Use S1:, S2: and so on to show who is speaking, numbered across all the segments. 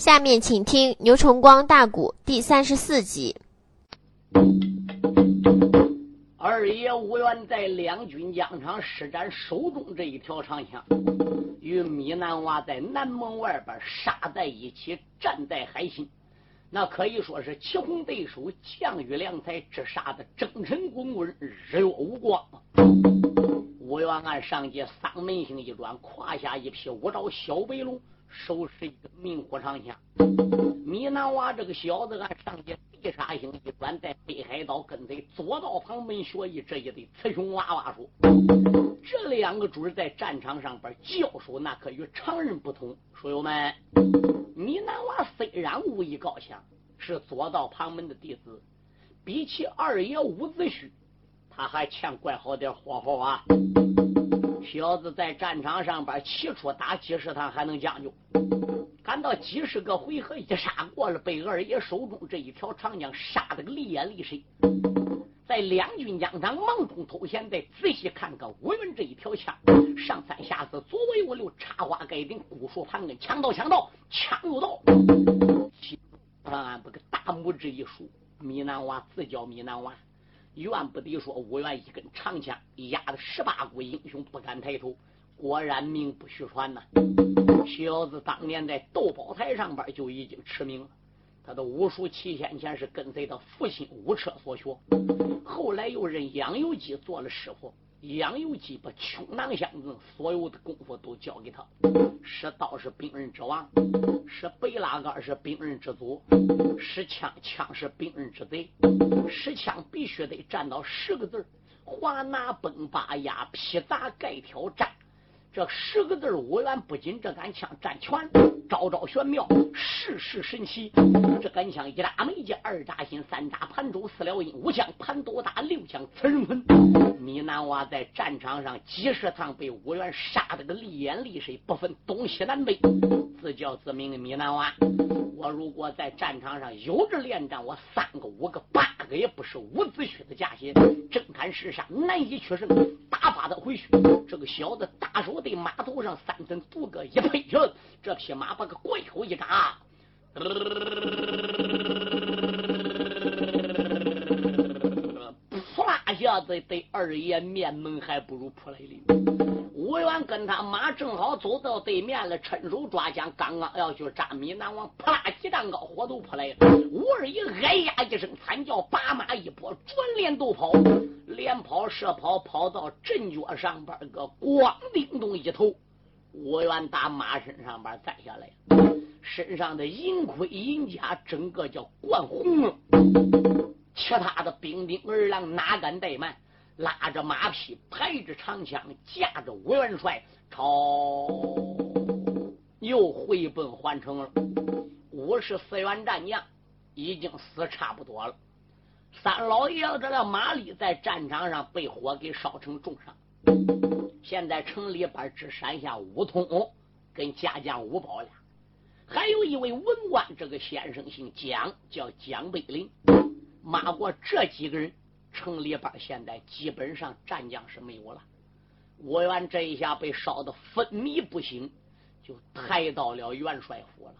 S1: 下面请听牛崇光大鼓第三十四集。
S2: 二爷吴元在两军疆场施展手中这一条长枪，与米南娃在南门外边杀在一起，战在海心，那可以说是旗红对手，将遇良才，直杀的征尘滚滚，日月无光。吴元按上街，嗓门星一转，胯下一匹五爪小白龙。手持一个明火长枪，米南娃这个小子俺上街地杀星一转，在北海道跟随左道旁门学艺这一对雌雄娃娃说，这两个主儿在战场上边交手，那可与常人不同。书友们，米南娃虽然武艺高强，是左道旁门的弟子，比起二爷伍子胥，他还欠怪好点火候啊。小子在战场上边，起初打几十趟还能将就，赶到几十个回合一杀过了，被二爷手中这一条长枪杀得个厉眼厉神。在两军将场忙中偷闲，再仔细看看吴云这一条枪，上三下四，左左右右，插花盖顶，古树盘根，强盗强盗，枪又到。俺不个大拇指一竖，米南娃自叫米南娃。怨不得说，五元一根长枪压得十八股英雄不敢抬头，果然名不虚传呐！小子当年在斗宝台上边就已经驰名了，他的武术七天前是跟随他父亲武车所学，后来又认杨由基做了师傅。杨有基把穷囊相赠，所有的功夫都教给他。使刀是兵刃之王，使贝拉杆是兵刃之祖，使枪枪是兵刃之贼。使枪必须得站到十个字华拿崩八压劈砸盖挑战。这十个字五元不仅这杆枪占全，招招玄妙，事事神奇。这杆枪一打眉尖，二扎心，三扎盘珠，四撩阴，五枪盘多大，六枪刺人魂。米南娃在战场上几十趟被五元杀的个厉眼厉神，不分东西南北。自叫自名的米南娃，我如果在战场上有着连战，我三个五个八个也不是伍子胥的家些，真敢弑杀，难以取胜，把他回去。这个小子大手对马头上三根独个一配去，这匹马把个怪口一扎，扑啦一下子对二爷面门还不如扑来哩。吴元跟他马正好走到对面了，趁手抓枪，刚刚要去扎米南王，啪啦几丈高，火都扑来了。吴二爷哎呀一声惨叫，把马一拨，转脸都跑，连跑射跑，跑到阵脚上边个咣叮咚一头，吴元打马身上边栽下来，身上的银盔银甲整个叫灌红了，其他的兵丁儿郎哪敢怠慢？拉着马匹，抬着长枪，架着吴元帅，朝又回奔环城了。五十四员战将已经死差不多了。三老爷子这马力在战场上被火给烧成重伤，现在城里边只剩下五通跟家将五宝俩，还有一位文官，这个先生姓蒋，叫蒋北林。马过这几个人。城里边现在基本上战将是没有了，我元这一下被烧得昏迷不醒，就抬到了元帅府了。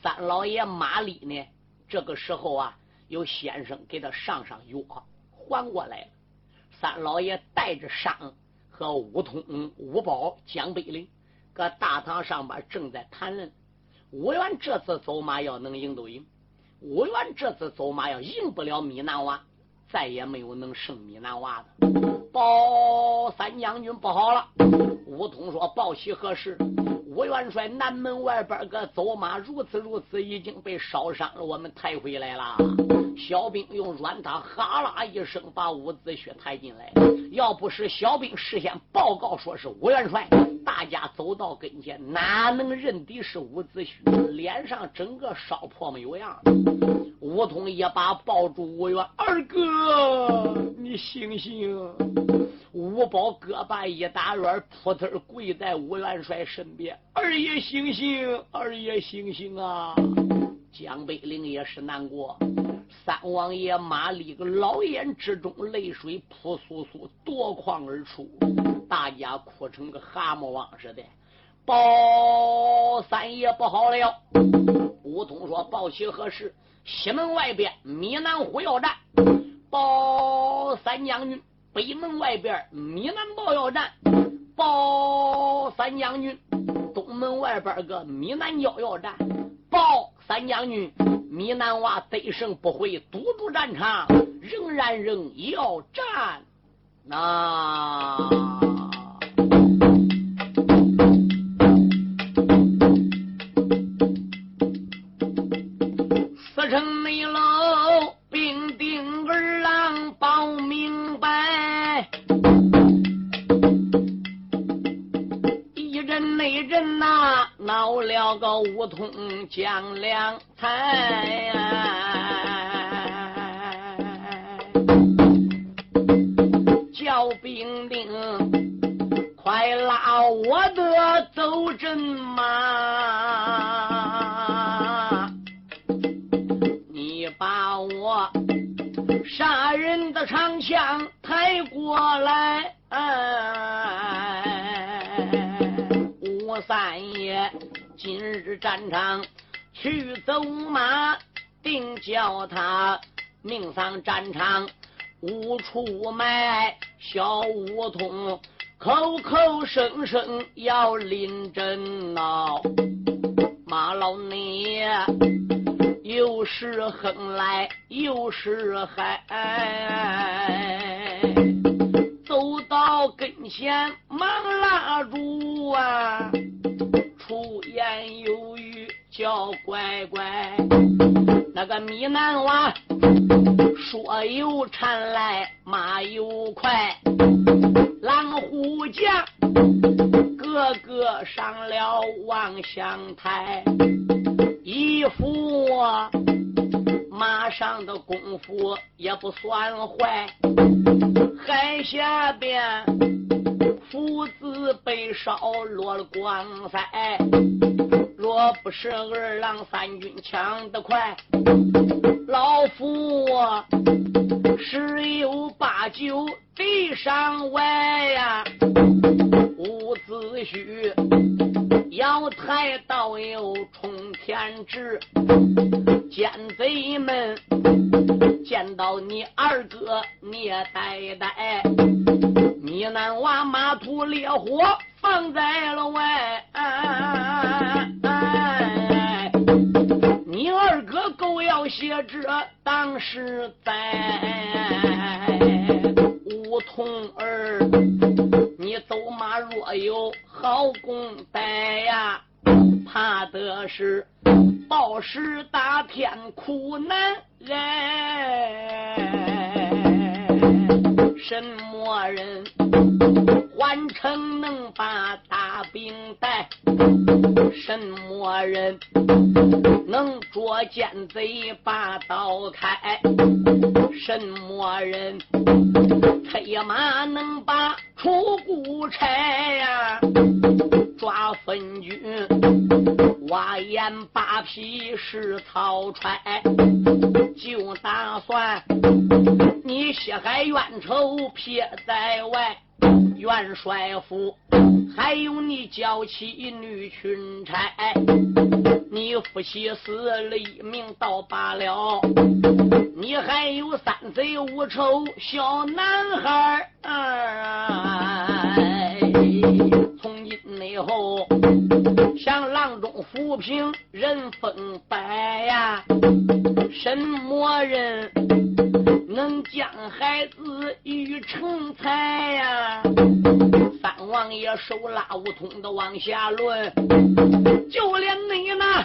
S2: 三老爷马里呢，这个时候啊，有先生给他上上药，缓过来了。三老爷带着伤和武通、武宝、蒋北林，搁大堂上边正在谈论。武元这次走马要能赢都赢，武元这次走马要赢不了米南娃。再也没有能胜米南娃的。报三将军不好了！武通说：“报喜何事？”吴元帅南门外边个走马如此如此，已经被烧伤了。我们抬回来了。小兵用软塔哈啦一声把伍子胥抬进来。要不是小兵事先报告说是吴元帅，大家走到跟前哪能认得是伍子胥？脸上整个烧破没有样。吴通一把抱住吴元二哥，你醒醒！吴宝胳膊一打软，扑腾跪在吴元帅身边。二爷醒醒，二爷醒醒啊！江北岭也是难过，三王爷马立个老眼之中，泪水扑簌簌夺眶而出，大家哭成个蛤蟆王似的。包三爷不好了。吴通说：“报喜何事？西门外边米南虎要战。报三将军，北门外边米南豹要战。报三将军，东门外边个米南蛟要战。报三将军，米南娃得胜不回堵住战场，仍然仍要战。那。”小梧桐口口声声要临阵闹，马老你又是横来又是害，走到跟前忙拉住啊！出言有语叫乖乖，那个米南娃说有缠来马又快，狼虎将个个上了望乡台，一副马上的功夫也不算坏，海下边。父子被烧落了光彩，若不是二郎三军抢得快，老夫十有八九敌上外呀。伍子胥要抬刀又冲天直，奸贼们见到你二哥，你也呆呆。你南娃马土烈火放在了外，你二哥狗要写着当时在梧桐儿，你走马若有好功带呀，怕的是暴尸大天苦难人，什么人？换成能把大兵带，什么人能捉奸贼把刀开？什么人催马能把出谷差呀？抓分军挖眼扒皮是草揣，就打算你血海冤仇撇在外。元帅府，还有你娇妻女群差，你夫妻死了一命倒罢了，你还有三贼五仇小男孩儿，以后，向郎中抚平人风摆呀，什么人？能将孩子育成才呀？三王爷手拉无通的往下论，就连你那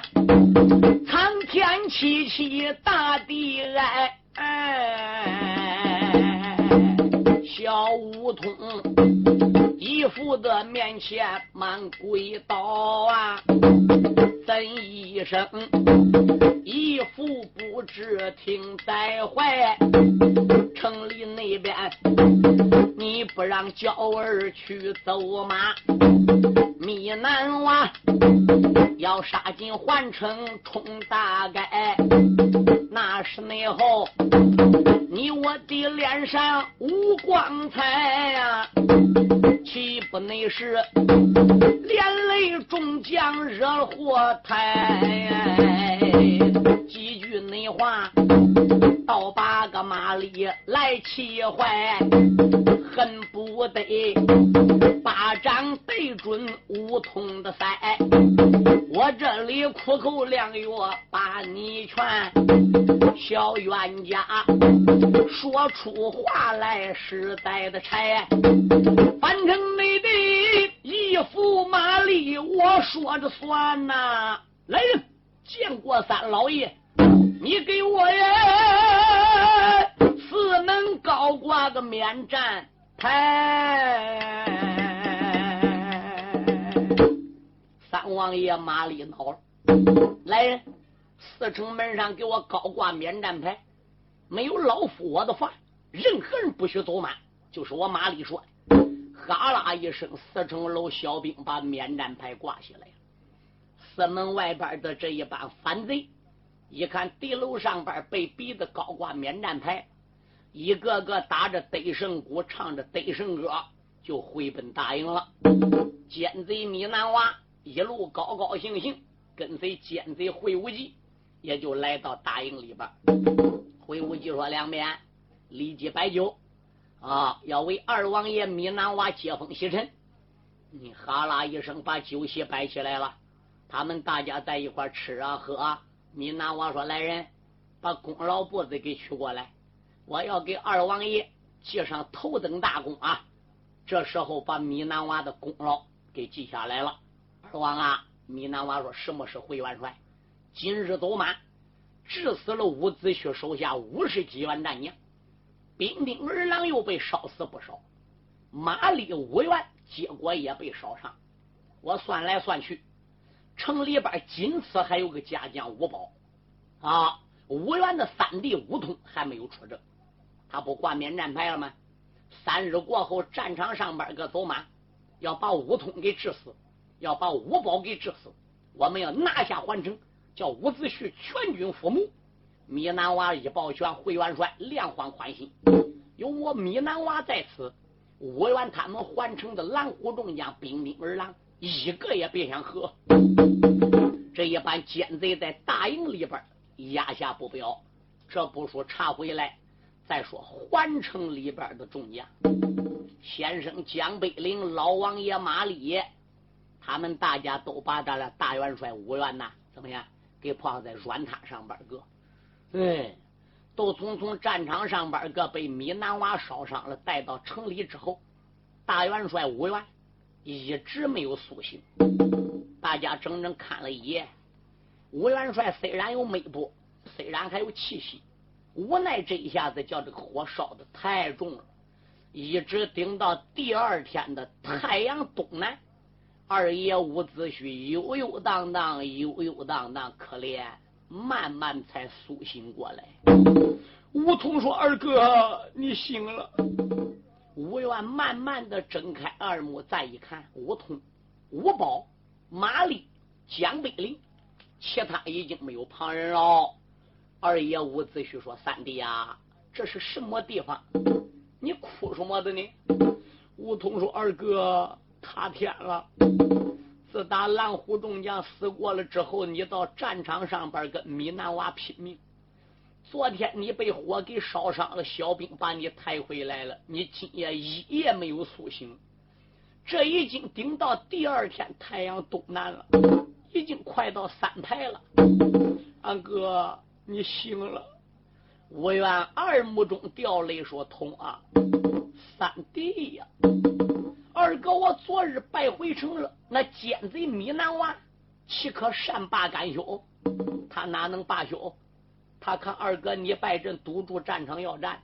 S2: 苍天凄凄大地哀，小梧桐义父的面前满跪倒啊！怎一声？义父不知听在怀，城里那边你不让娇儿去走马，米南娃要杀进环城冲大街，那时内后你我的脸上无光彩呀。岂不那是连累众将惹祸胎？几句内话，倒把个马里来气坏，恨不得巴掌对准梧桐的腮。我这里苦口良药把你劝，小冤家说出话来实在的差。反正你的一副马力，我说着算呐。来人，见过三老爷，你给我呀，是能高挂个免战台。三王爷马里恼了，来人，四城门上给我高挂免战牌，没有老夫我的话，任何人不许走马。就是我马里说，哈啦一声，四城楼小兵把免战牌挂下来了。四门外边的这一帮反贼，一看敌楼上边被逼的高挂免战牌，一个个打着得胜鼓，唱着得胜歌，就回奔大营了。奸贼米南娃。一路高高兴兴跟随奸贼回无忌，也就来到大营里边。回无忌说：“两边立即摆酒啊，要为二王爷米南娃接风洗尘。”你哈啦一声把酒席摆起来了，他们大家在一块吃啊喝。啊。米南娃说：“来人，把功劳簿子给取过来，我要给二王爷记上头等大功啊！”这时候把米南娃的功劳给记下来了。二王啊，米南娃说：“什么是回元帅？今日走马，致死了伍子胥手下五十几员战将，兵丁儿郎又被烧死不少，马力五员结果也被烧伤。我算来算去，城里边仅此还有个家将吴宝啊，五员的三弟吴通还没有出征，他不挂免战牌了吗？三日过后，战场上边个走马，要把吴通给治死。”要把吴宝给治死，我们要拿下环城，叫伍子胥全军覆没。米南娃一抱拳，回元帅连欢欢心，有我米南娃在此，五元他们环城的狼虎众将兵兵儿郎一个也别想喝。这一班奸贼在大营里边压下不表，这不说查回来，再说环城里边的众将，先生江北岭老王爷马立。他们大家都把咱了大元帅武元呐，怎么样？给放在软榻上边个，哎，都从从战场上边个被米南娃烧伤了，带到城里之后，大元帅武元一直没有苏醒。大家整整看了一眼，吴元帅虽然有眉部，虽然还有气息，无奈这一下子叫这个火烧的太重了，一直顶到第二天的太阳东南。二爷伍子胥悠悠荡荡，悠悠荡荡，可怜，慢慢才苏醒过来。
S3: 吴通说：“二哥，你醒了。”
S2: 吴元慢慢的睁开二目，再一看，吴通、吴宝、马丽、江北林，其他已经没有旁人了。二爷吴子胥说：“三弟呀，这是什么地方？你哭什么的呢？”
S3: 吴通说：“二哥。”塌天了！自打蓝虎众将死过了之后，你到战场上边跟米南娃拼命。昨天你被火给烧伤了，小兵把你抬回来了。你今夜一夜没有苏醒，这已经顶到第二天太阳东南了，已经快到三台了。二哥，你醒了！
S2: 我愿二目中掉泪，说：“通啊，三弟呀！”二哥，我昨日败回城了，那奸贼米南娃岂可善罢甘休？他哪能罢休？他看二哥你败阵，堵住战场要战，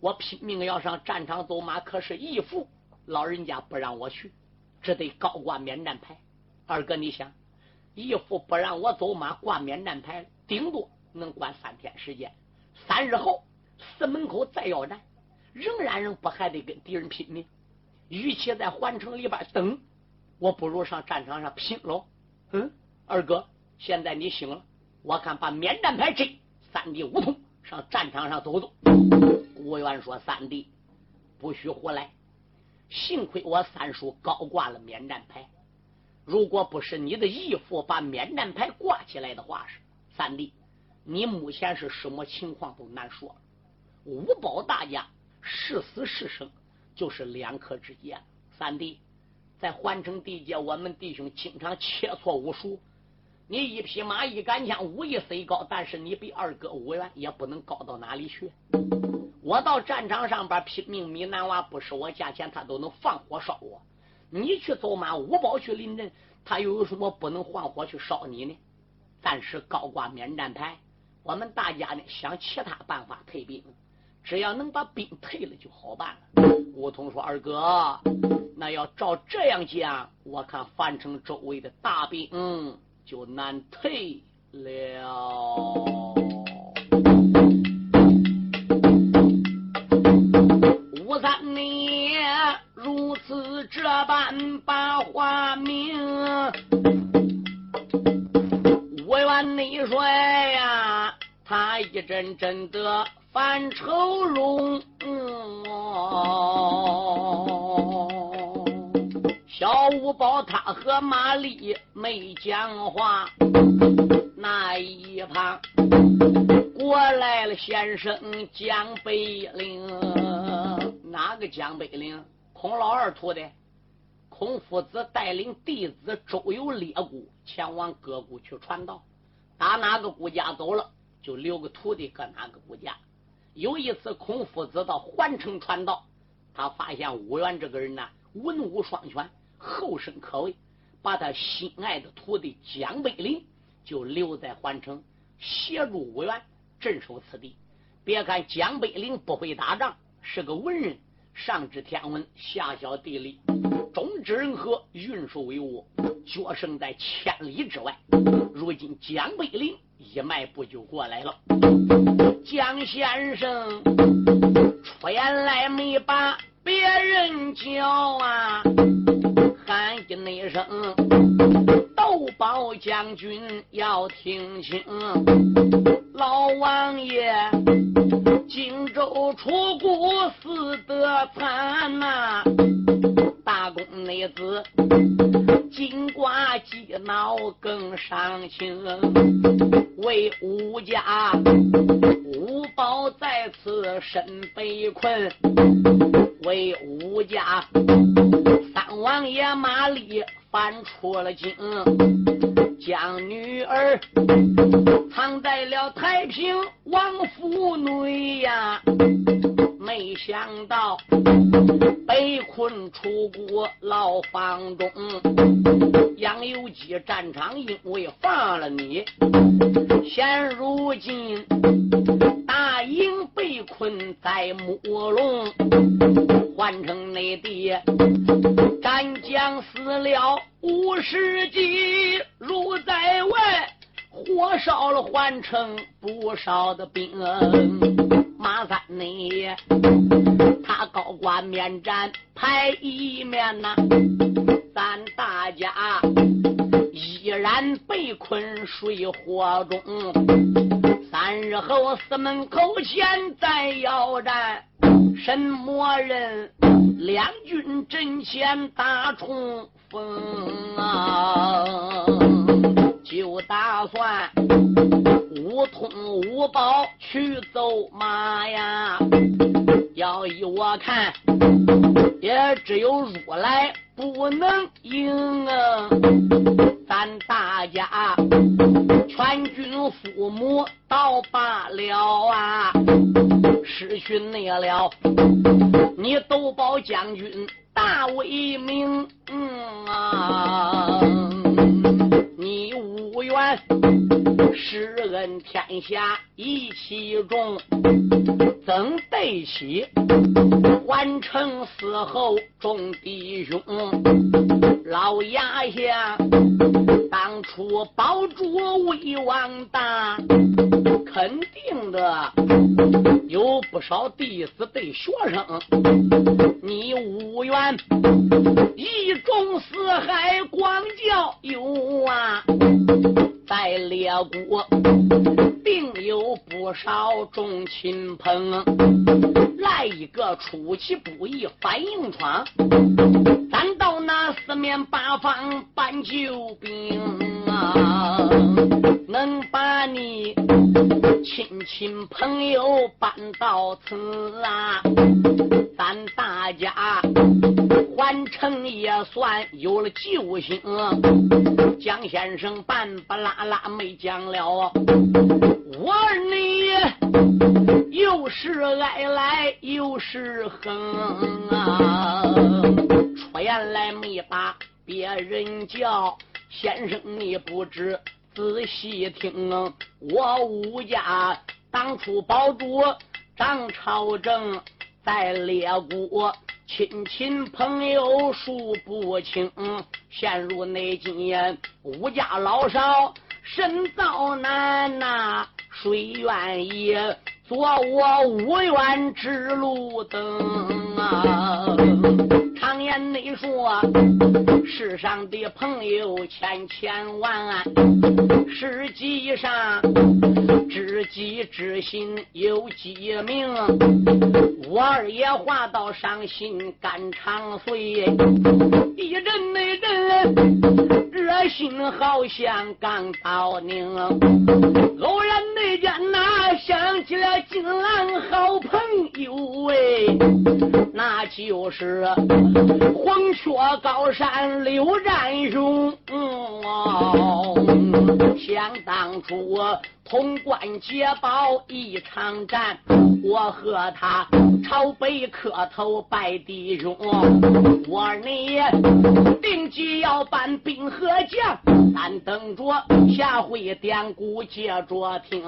S2: 我拼命要上战场走马，可是义父老人家不让我去，只得高挂免战牌。二哥，你想，义父不让我走马，挂免战牌，顶多能关三天时间。三日后，寺门口再要战，仍然仍不还得跟敌人拼命？与其在环城里边等，我不如上战场上拼喽。嗯，二哥，现在你醒了，我看把免战牌摘，三弟无痛上战场上走走。吴元说：“三弟，不许胡来！幸亏我三叔高挂了免战牌，如果不是你的义父把免战牌挂起来的话，是三弟，你目前是什么情况都难说。五宝大家是死是生，就是两可之间。三弟，在环城地界，我们弟兄经常切磋武术。你一匹马，一杆枪，武艺虽高，但是你比二哥武元也不能高到哪里去。我到战场上边拼命，米南娃不收我价钱，他都能放火烧我。你去走马，五宝去临阵，他又有什么不能放火去烧你呢？暂时高挂免战牌，我们大家呢想其他办法退兵。只要能把兵退了就好办了。吴通说：“二哥，那要照这样讲，我看樊城周围的大兵嗯就难退了。”吴三你如此这般把话明，吴元你说呀，他一阵阵的。范愁容，小五宝他和玛丽没讲话，那一旁过来了先生江北岭，哪个江北岭？孔老二徒的，孔夫子带领弟子周游列谷，前往各谷去传道，打哪个国家走了，就留个徒弟搁哪个国家。有一次，孔夫子到环城传道，他发现武元这个人呢，文武双全，后生可畏，把他心爱的徒弟江北林就留在环城，协助武元镇守此地。别看江北林不会打仗，是个文人，上知天文，下晓地理，中知人和，运输帷幄，决胜在千里之外。如今江北林一迈步就过来了。江先生出言来没把别人叫啊，喊一声豆包将军要听清，老王爷荆州出谷死得惨呐，大公内子金瓜鸡脑更伤情，为吴家。五宝在此身被困，为吴家王爷马丽翻出了京，将女儿藏在了太平王府内呀。没想到被困出国牢房中，杨由基战场因为放了你，现如今。大营被困在木龙，换成内地，战将死了五十几，如在外火烧了换成不少的兵。马三内，他高挂面战排一面呐，咱大家依然被困水火中。三日后，四门口前再要战，什么人？两军阵前打冲锋啊！就打算五通五宝去走马呀！要依我看，也只有如来不能赢啊！咱大家。全军覆没倒罢了啊，失去你了，你都保将军大威名啊！你无缘施恩天下一起重，怎对起完成死后众弟兄？老衙相。当初保住魏王大，肯定的，有不少弟子对学生，你无缘一众四海广教友啊，在列国定有不少众亲朋，来一个出其不意反应闯，咱到那四面八方搬救兵啊，能把你。亲亲朋友搬到此啊，咱大家还城也算有了救星。蒋先生办不拉拉没讲了，我你又是爱来又是恨啊，出言来没把别人叫，先生你不知。仔细听，我吴家当初保主张朝政，在列国。亲亲朋友数不清，陷入内奸，吴家老少身遭难呐，谁愿意做我无缘之路灯啊？常言内说，世上的朋友千千万，实际上知己知心有几名？我二爷话到伤心肝肠碎，一阵那阵热心好像钢刀拧。偶然那间哪想起了金兰好朋友喂。那就是黄雀高山刘占雄，想当初我潼关捷报一场战，我和他朝北磕头拜弟兄，我你定计要搬兵和将，咱等着下回典故接着听。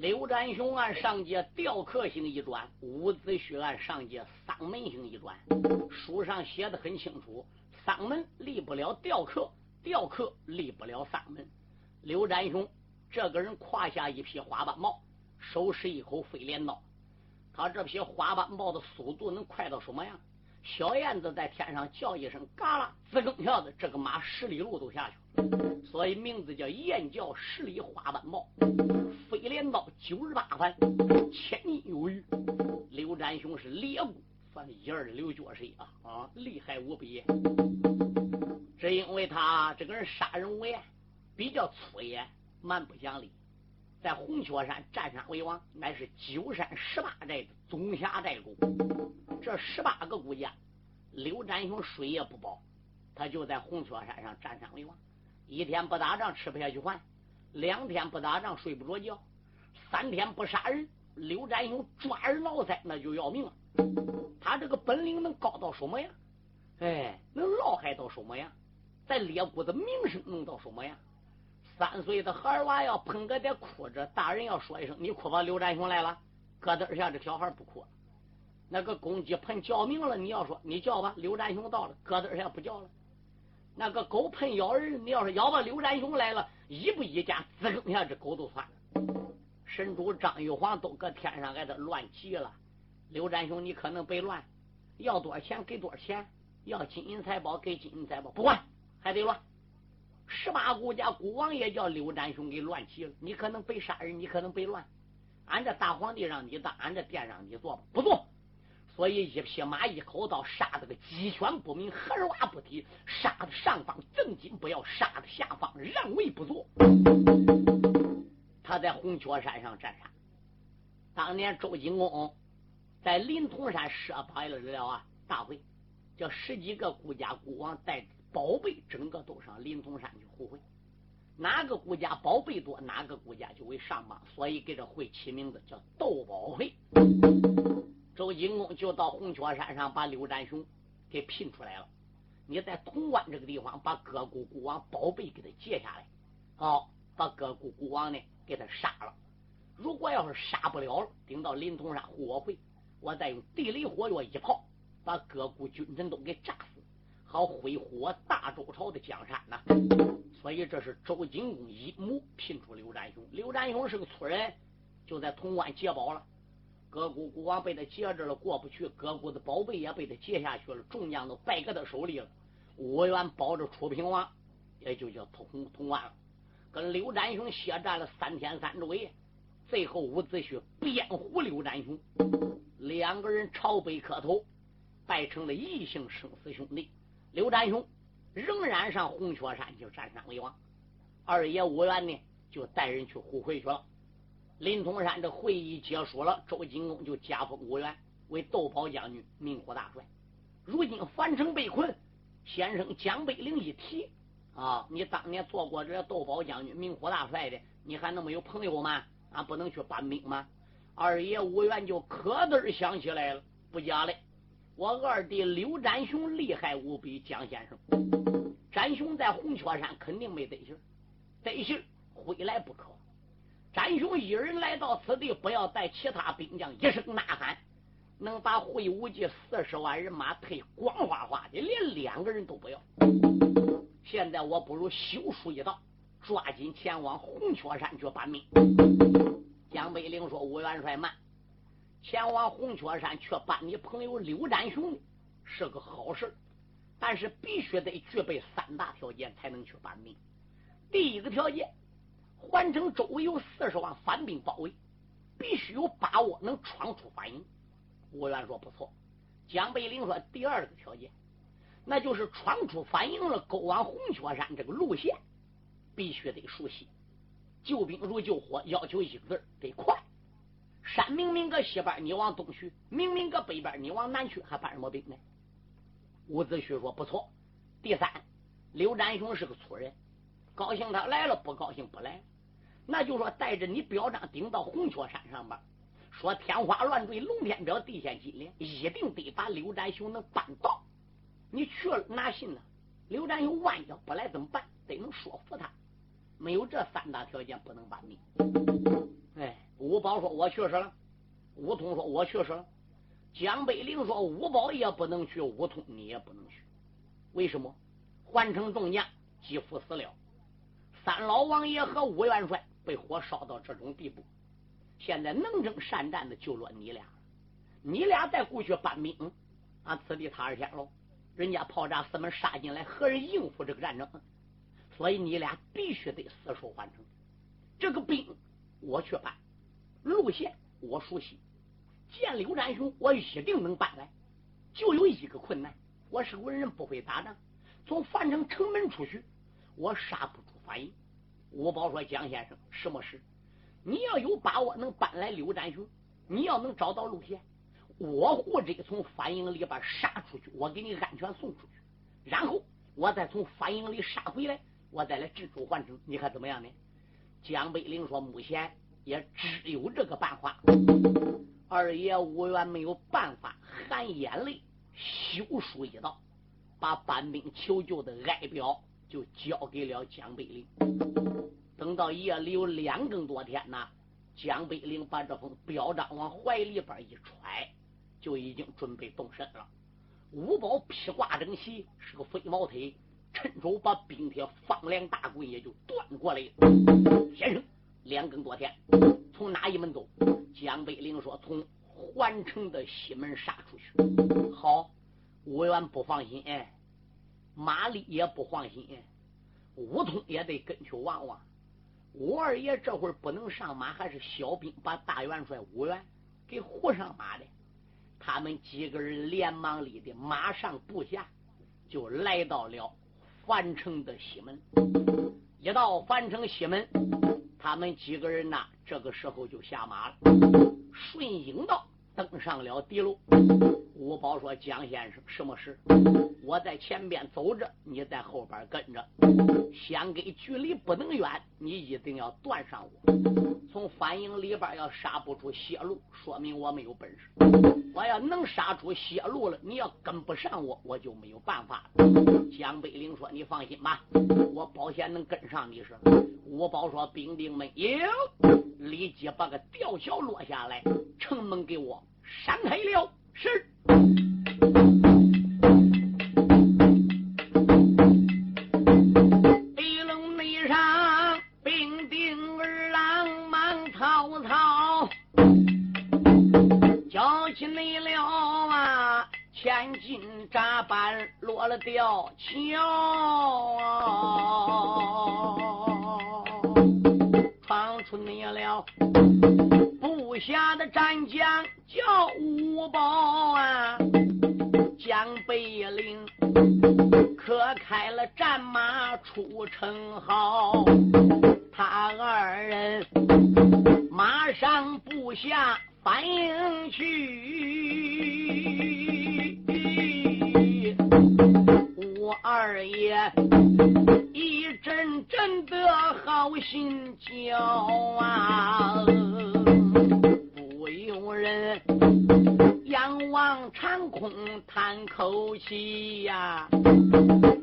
S2: 刘占雄案上界雕刻型一转，伍子胥案上界丧门型一转。书上写的很清楚，丧门立不了雕刻，雕刻立不了丧门。刘占雄这个人胯下一匹花斑帽，手持一口飞镰刀，他这匹花斑帽的速度能快到什么样？小燕子在天上叫一声“嘎啦”，自更跳的这个马十里路都下去了，所以名字叫燕叫十里花斑帽。飞镰刀九十八环，千斤有余。刘占雄是猎骨，算一二的刘角谁啊？啊，厉害无比。只因为他这个人杀人无厌，比较粗野，蛮不讲理。在红雀山占山为王，乃是九山十八寨的总辖寨主。这十八个国家，刘占雄水也不保，他就在红雀山上占山为王。一天不打仗，吃不下去饭；两天不打仗，睡不着觉；三天不杀人，刘占雄抓耳挠腮，那就要命了。他这个本领能高到什么样？哎，能老害到什么样？在猎谷的名声能到什么样？三岁的孩儿娃要碰个得哭着，大人要说一声：“你哭吧，刘占雄来了。”咯噔一下，这小孩不哭。那个公鸡喷叫命了，你要说你叫吧，刘占雄到了，咯噔一下不叫了。那个狗喷咬人，你要是咬吧，刘占雄来了，一不一家，滋更下这狗都算了。神主张玉皇都搁天上挨着乱急了。刘占雄，你可能被乱，要多少钱给多少钱，要金银财宝给金银财宝，不管还得乱。十八国家国王也叫刘占雄给乱齐了，你可能被杀人，你可能被乱。俺这大皇帝让你当，俺这殿让你坐，不坐。所以一匹马一口刀杀的个鸡犬不鸣，孩娃不啼，杀的上方正经不要，杀的下方让位不坐。他在红雀山上战杀，当年周景公在临潼山设摆了了啊大会，叫十几个国家国王带。宝贝整个都上临潼山去互会，哪个国家宝贝多，哪个国家就为上榜，所以给这会起名字叫斗宝会。周景公就到红雀山上把刘占雄给聘出来了。你在潼关这个地方把各国国王宝贝给他接下来，好把各国国王呢给他杀了。如果要是杀不了了，顶到临潼山护我会，我再用地雷火药一炮把各国军臣都给炸死。好挥霍大周朝的江山呐。所以这是周景公一母聘出刘占雄。刘占雄是个粗人，就在潼关劫宝了。各国国王被他劫着了，过不去；各国的宝贝也被他劫下去了，众将都败给他手里了。吴元保着楚平王，也就叫通通关了。跟刘占雄血战了三天三昼夜，最后伍子胥辩护刘占雄，两个人朝北磕头，拜成了异姓生死兄弟。刘占雄仍然上红雀山去占山为王，二爷吴元呢就带人去护回去了。临潼山这会议结束了，周景公就加封吴元为斗宝将军、明虎大帅。如今樊城被困，先生蒋北陵一提啊，你当年做过这斗宝将军、明虎大帅的，你还那么有朋友吗？啊，不能去搬兵吗？二爷吴元就可嘚想起来了，不假嘞，我二弟刘占雄厉害无比，蒋先生，占雄在红雀山肯定没得信得信回来不可。詹雄一人来到此地，不要带其他兵将，一声呐喊，能把会武计四十万人马退光花花的，连两个人都不要。现在我不如修书一道，抓紧前往红雀山去把命。江北岭说：“吴元帅慢，前往红雀山去搬你朋友刘占雄是个好事，但是必须得具备三大条件才能去搬命。第一个条件。”环城周围有四十万反兵包围，必须有把握能闯出反营。吴元说不错。江北岭说第二个条件，那就是闯出反营了，勾往红雀山这个路线必须得熟悉。救兵如救火，要求一个字得快。山明明搁西边，你往东去；明明搁北边，你往南去，还搬什么兵呢？伍子胥说不错。第三，刘占雄是个粗人，高兴他来了，不高兴不来。那就说带着你表彰顶到红雀山上边，说天花乱坠，龙天表，地陷金莲，一定得把刘占雄能办到。你去了哪信呢？刘占雄万一要不来怎么办？得能说服他。没有这三大条件不能办命。哎，吴宝说我去世了，吴通说我去世了，江北岭说吴宝也不能去，吴通你也不能去。为什么？环城众将几乎死了，三老王爷和吴元帅。被火烧到这种地步，现在能征善战的就落你俩，你俩再过去搬兵，啊，此地他二天喽。人家炮炸四门杀进来，何人应付这个战争？所以你俩必须得死守换城。这个兵我去搬，路线我熟悉，见刘占雄我一定能搬来。就有一个困难，我是文人，不会打仗，从樊城城门出去，我杀不出反应。吴宝说：“蒋先生，什么事？你要有把握能搬来刘占雄，你要能找到路线，我或者从反营里边杀出去，我给你安全送出去，然后我再从反营里杀回来，我再来镇守环城，你看怎么样呢？”江北岭说：“目前也只有这个办法。”二爷无缘没有办法，含眼泪休书一道，把搬兵求救的哀表就交给了江北林。等到夜里有两更多天呐，江北林把这封表彰往怀里边一揣，就已经准备动身了。五宝披挂整齐，是个飞毛腿，趁手把冰铁方梁大棍也就端过来了。先生，两更多天，从哪一门走？江北岭说：“从环城的西门杀出去。”好，吴元不放心，马丽也不放心，吴通也得跟去望望。吴二爷这会儿不能上马，还是小兵把大元帅吴元给护上马的。他们几个人连忙里的马上部下，就来到了樊城的西门。一到樊城西门，他们几个人呐，这个时候就下马了，顺应道登上了敌楼。吴宝说：“蒋先生，什么事？我在前边走着，你在后边跟着。相隔距离不能远，你一定要断上我。从反应里边要杀不出血路，说明我没有本事。我要能杀出血路了，你要跟不上我，我就没有办法。”江北岭说：“你放心吧，我保险能跟上你。”是吴宝说：“兵丁们有，立即把个吊桥落下来，城门给我闪开了。”是，了吊桥啊，闯出你了部下的战将叫吴宝啊，江北岭可开了战马出城号，他二人马上部下。反应去，二爷一阵阵的好心焦啊，不由人仰望长空叹口气呀，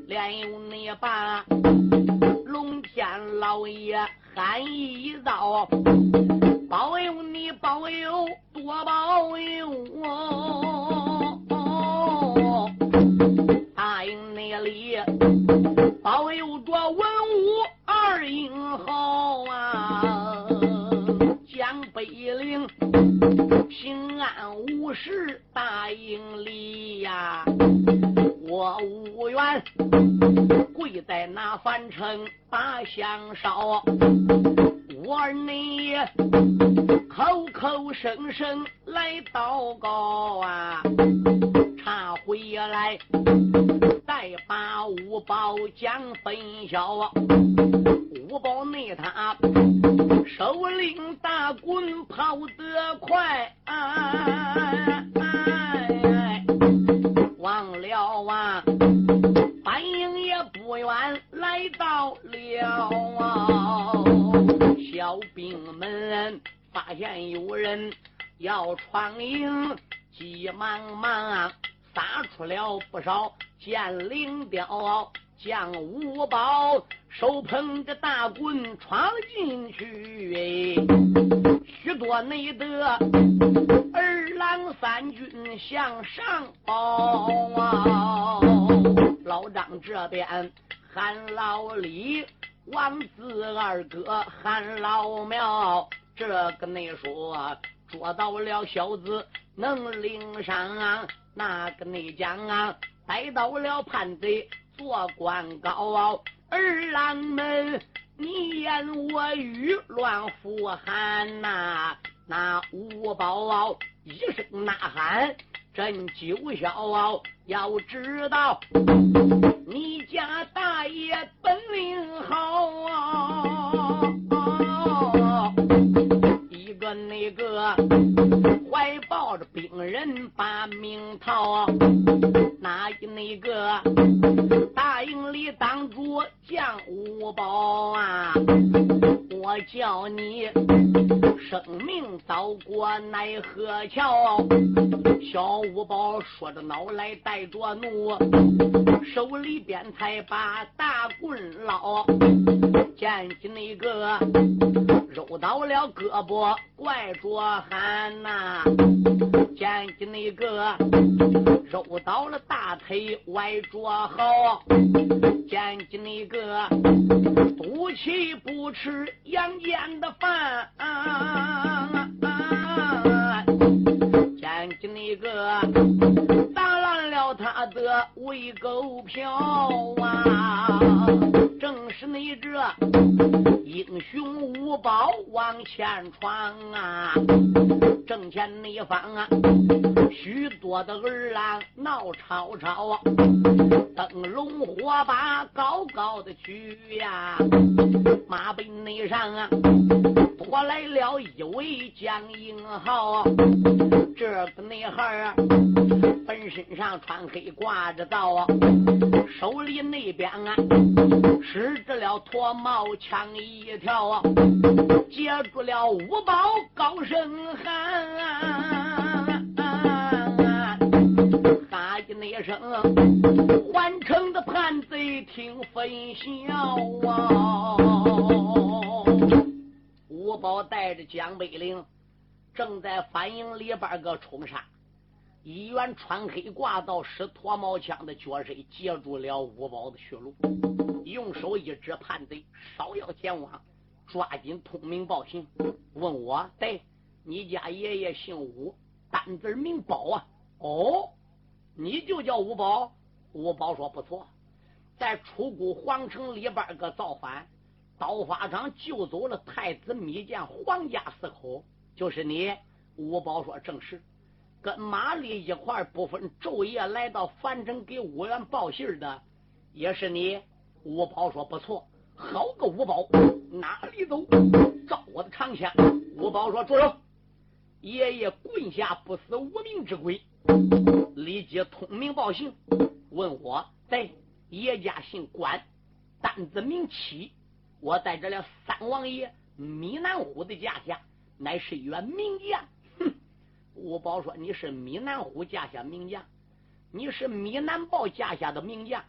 S2: 连有那把龙天老爷喊一道。保佑你，保佑多保佑我！大营那里保佑着文武二英豪啊！北岭平安无事，大营里呀，我无缘跪在那樊城把香烧。我你口口声声来祷告啊，查回来再把五宝讲分晓。包内他首领大棍跑得快，忘了啊，反应也不远来到了啊。小兵们发现有人要闯营，急忙忙撒出了不少剑灵雕，将五宝手捧着大棍闯进去。许多内得二郎三军向上报啊！老张这边喊老李。王子二哥喊老苗，这个你说捉到了小子能领上，那个你讲啊，逮到了叛贼做官高傲，二郎们你言我语乱呼喊呐，那五宝一声呐喊真九霄，要知道。你家大爷本领好啊！一个那个怀抱着兵人把命逃，那一那个大营里当主将五宝啊！我叫你生命早过奈何桥？小五宝说着恼来带着怒。手里边才把大棍捞，见起那个肉到了胳膊怪着喊呐，捡起那个肉到了大腿歪着好，捡起那个赌气不吃阳间的饭，捡起那个大。他的喂狗票啊，正是你这英雄五宝往前闯啊，正前那方啊，许多的儿郎闹吵吵啊，灯笼火把高高的举呀，马背那上啊，拖来了一位江英豪，这个内孩啊。本身上穿黑挂着刀，手里那边啊使着了脱毛枪一条，接住了五宝高声喊，哈一那声，环城的叛贼听分晓啊！五宝带着江北岭，正在反营里边个冲杀。一员穿黑挂道使脱毛枪的角色截住了五宝的血路，用手一指叛贼，稍要前往，抓紧通明报信。问我，对，你家爷爷姓武，单字名宝啊。哦，你就叫五宝？五宝说不错，在出谷皇城里边个造反，刀法场救走了太子密将皇家四口，就是你。五宝说正是，跟马丽一块不分昼夜来到樊城给五元报信的，也是你。五宝说不错，好个五宝，哪里走？照我的长枪。五宝说住手！爷爷棍下不死无名之鬼，立即通名报姓，问我在爷家姓关，单字名七，我在这了三王爷米南虎的家下，乃是员名将。哼！五宝说你是米南虎家下名将，你是米南豹家下的名将。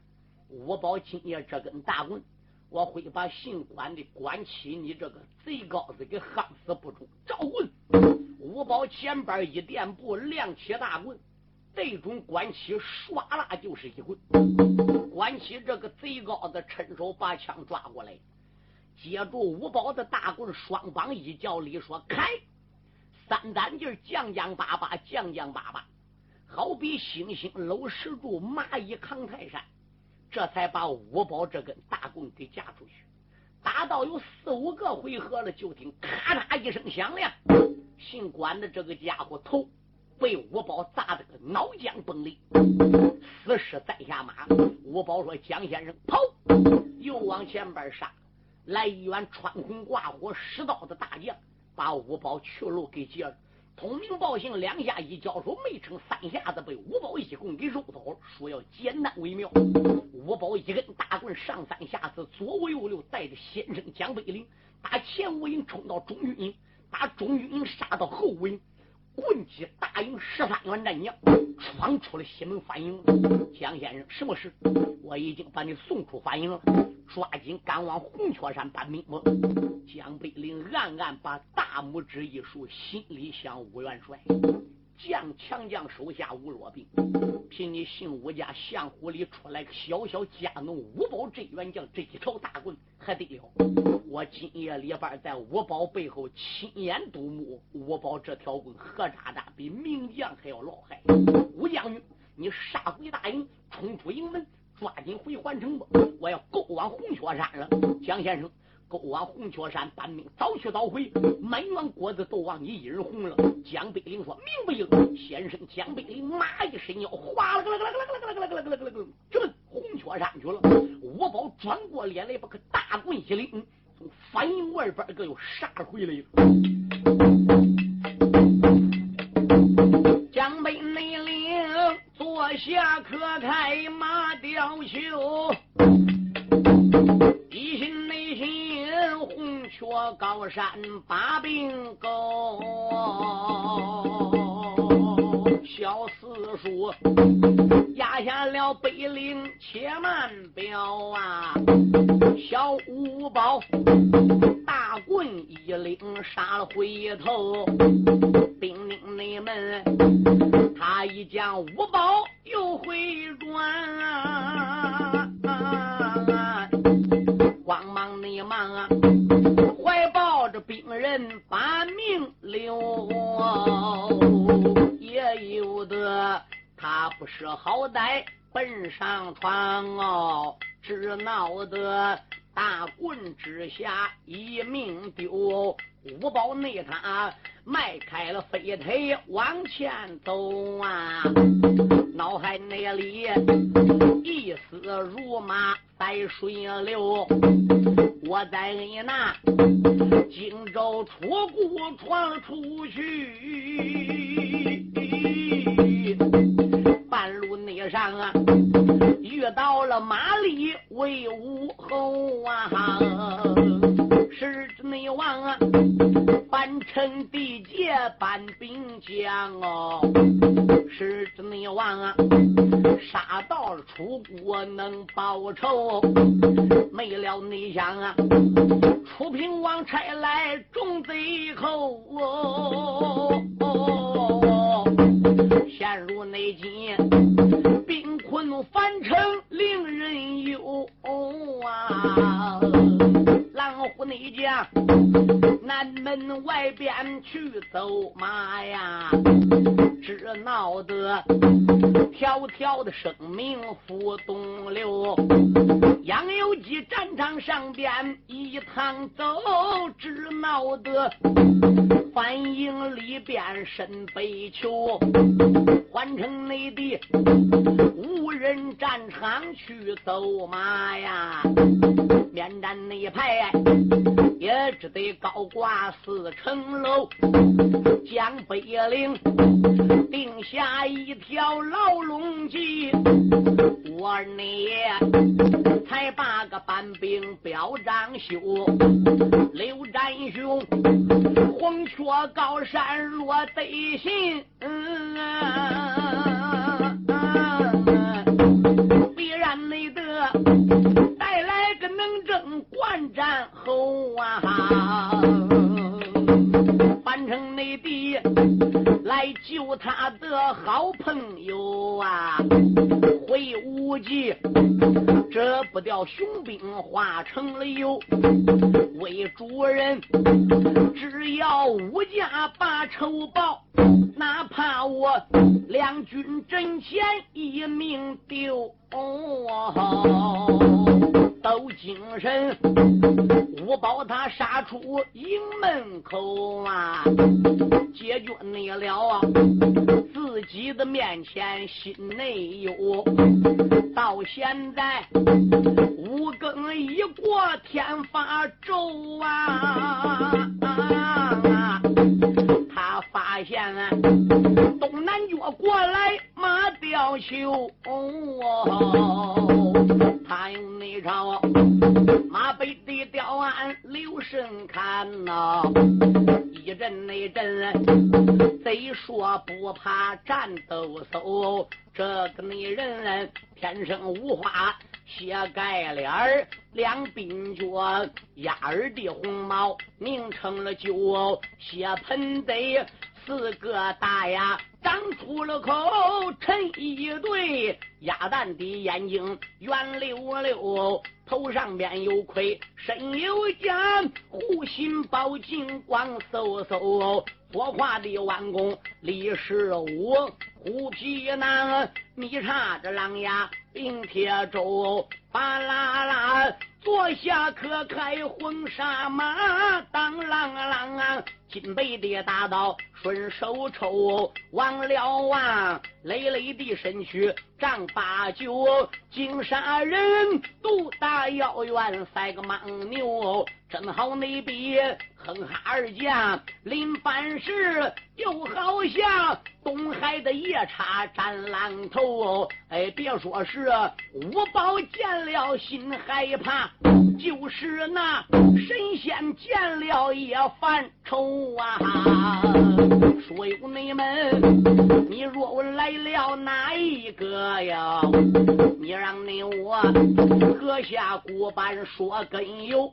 S2: 五宝今夜这根大棍，我会把姓关的关起你这个贼羔子给夯死不中。招棍！五宝前边一垫步，亮起大棍，对准关起，唰啦就是一棍。关起这个贼羔子，趁手把枪抓过来，接住五宝的大棍，双膀一叫里说开，三胆劲将将巴巴，将将巴巴，好比星星搂石柱，蚂蚁扛泰山，这才把五宝这根大棍给架出去。打到有四五个回合了，就听咔嚓一声响亮。姓关的这个家伙头被五宝砸得个脑浆崩裂，死尸在下马。五宝说：“江先生，跑！”又往前边杀。来一员穿红挂火使刀的大将，把五宝去路给截了。通明报信，两下一交手，没成三下子被五宝一棍给肉倒。说要简单为妙。五宝一根大棍上三下子，左五右六，带着先生蒋北林，打前五营冲到中军营。打中军营杀到后五营，棍击大营十三员战将，闯出了西门反营。江先生，什么事？我已经把你送出反营了，抓紧赶往红雀山搬兵。江北林暗暗把大拇指一竖，心里想：吴元帅。将强将手下无弱兵，凭你姓吴家相府里出来个小小家奴五宝镇元将，这一条大棍还得了？我今夜里边在五宝背后亲眼睹目，五宝这条棍何渣渣比名将还要老害。吴将军，你杀回大营，冲出营门，抓紧回环城吧！我要够往红雀山了，蒋先生。勾往红雀山搬命，早去早回，满园果子都往你一人红了。江北岭说：“明白应，先生。”江北岭马一伸腰，哗啦啦啦啦啦啦啦啦啦啦啦啦，直奔红雀山去了。五宝转过脸来，把个大棍一领，从反营外边个又杀回来了。江北内岭坐下可开马吊袖。却高山把兵勾，小四叔压下了北岭，且慢表啊！小五宝大棍一领，杀了回头，兵令你们，他一将五宝又回转啊！慌忙内忙啊！人把命留，也有的他不识好歹，奔上床哦，只闹得大棍之下一命丢。五宝内他迈开了飞腿往前走啊，脑海那里一丝如麻在水流，我在那。荆州出谷闯出去，上啊，遇到了马力魏武侯啊，是内王啊，班臣地界班兵将哦，是内王啊，杀到了楚国能报仇，没了内想啊。楚平王差来众贼寇哦，陷入内奸，兵困。困反城令人忧啊！狼虎内将南门外边去走马呀，只闹得条条的生命浮东流。杨有基战场上边一趟走，只闹得反营里边身悲求。换城内的无人战场去走马呀，面战那一排也只得高挂四层楼，江北岭定下一条牢笼计，我你才把个班兵表彰修，刘占雄红雀高山落得心。必然没得带来个能征惯战后啊，反城内地来救他的好朋友啊，会武技，这不掉雄兵化成了油，为主人只要武家把仇报。哪怕我两军阵前一命丢，有精神。五宝他杀出营门口啊，解决你了啊自己的面前心内忧。到现在五更一过天发昼啊。发现东南角过来马吊球，他用那招马背的吊鞍留神看呐，一阵那阵贼说不怕战斗叟，这个女人天生无花。斜盖脸儿，两鬓角，鸭儿的红毛，拧成了酒，血盆嘴四个大牙，长出了口，沉一对鸭蛋的眼睛，圆溜溜，头上边有盔，身有甲，护心宝镜光嗖嗖，火化的弯弓李十五，虎皮囊，密插着狼牙。并铁舟，巴啦啦，坐下可开婚纱马，当啷啷，金背的大刀顺手抽，忘了忘，累累的身躯丈八九，金沙人独打遥远赛个牦牛，正好那比哼哈二将临番时，又好像东海的夜叉战浪头，哎，别说是。五宝见了心害怕，就是那神仙见了也犯愁啊！说有你们，你若问来了哪一个呀？你让你我阁下古板说根由，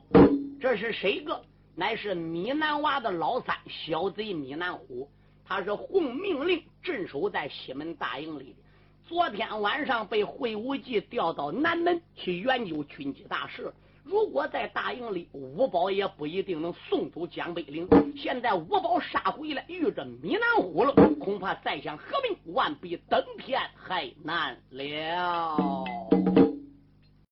S2: 这是谁个？乃是米南娃的老三小贼米南虎，他是奉命令镇守在西门大营里的。昨天晚上被会武记调到南门去研究军机大事，如果在大营里，五宝也不一定能送走江北岭。现在五宝杀回来，遇着米南虎了，恐怕再想合并，万比登天还难了。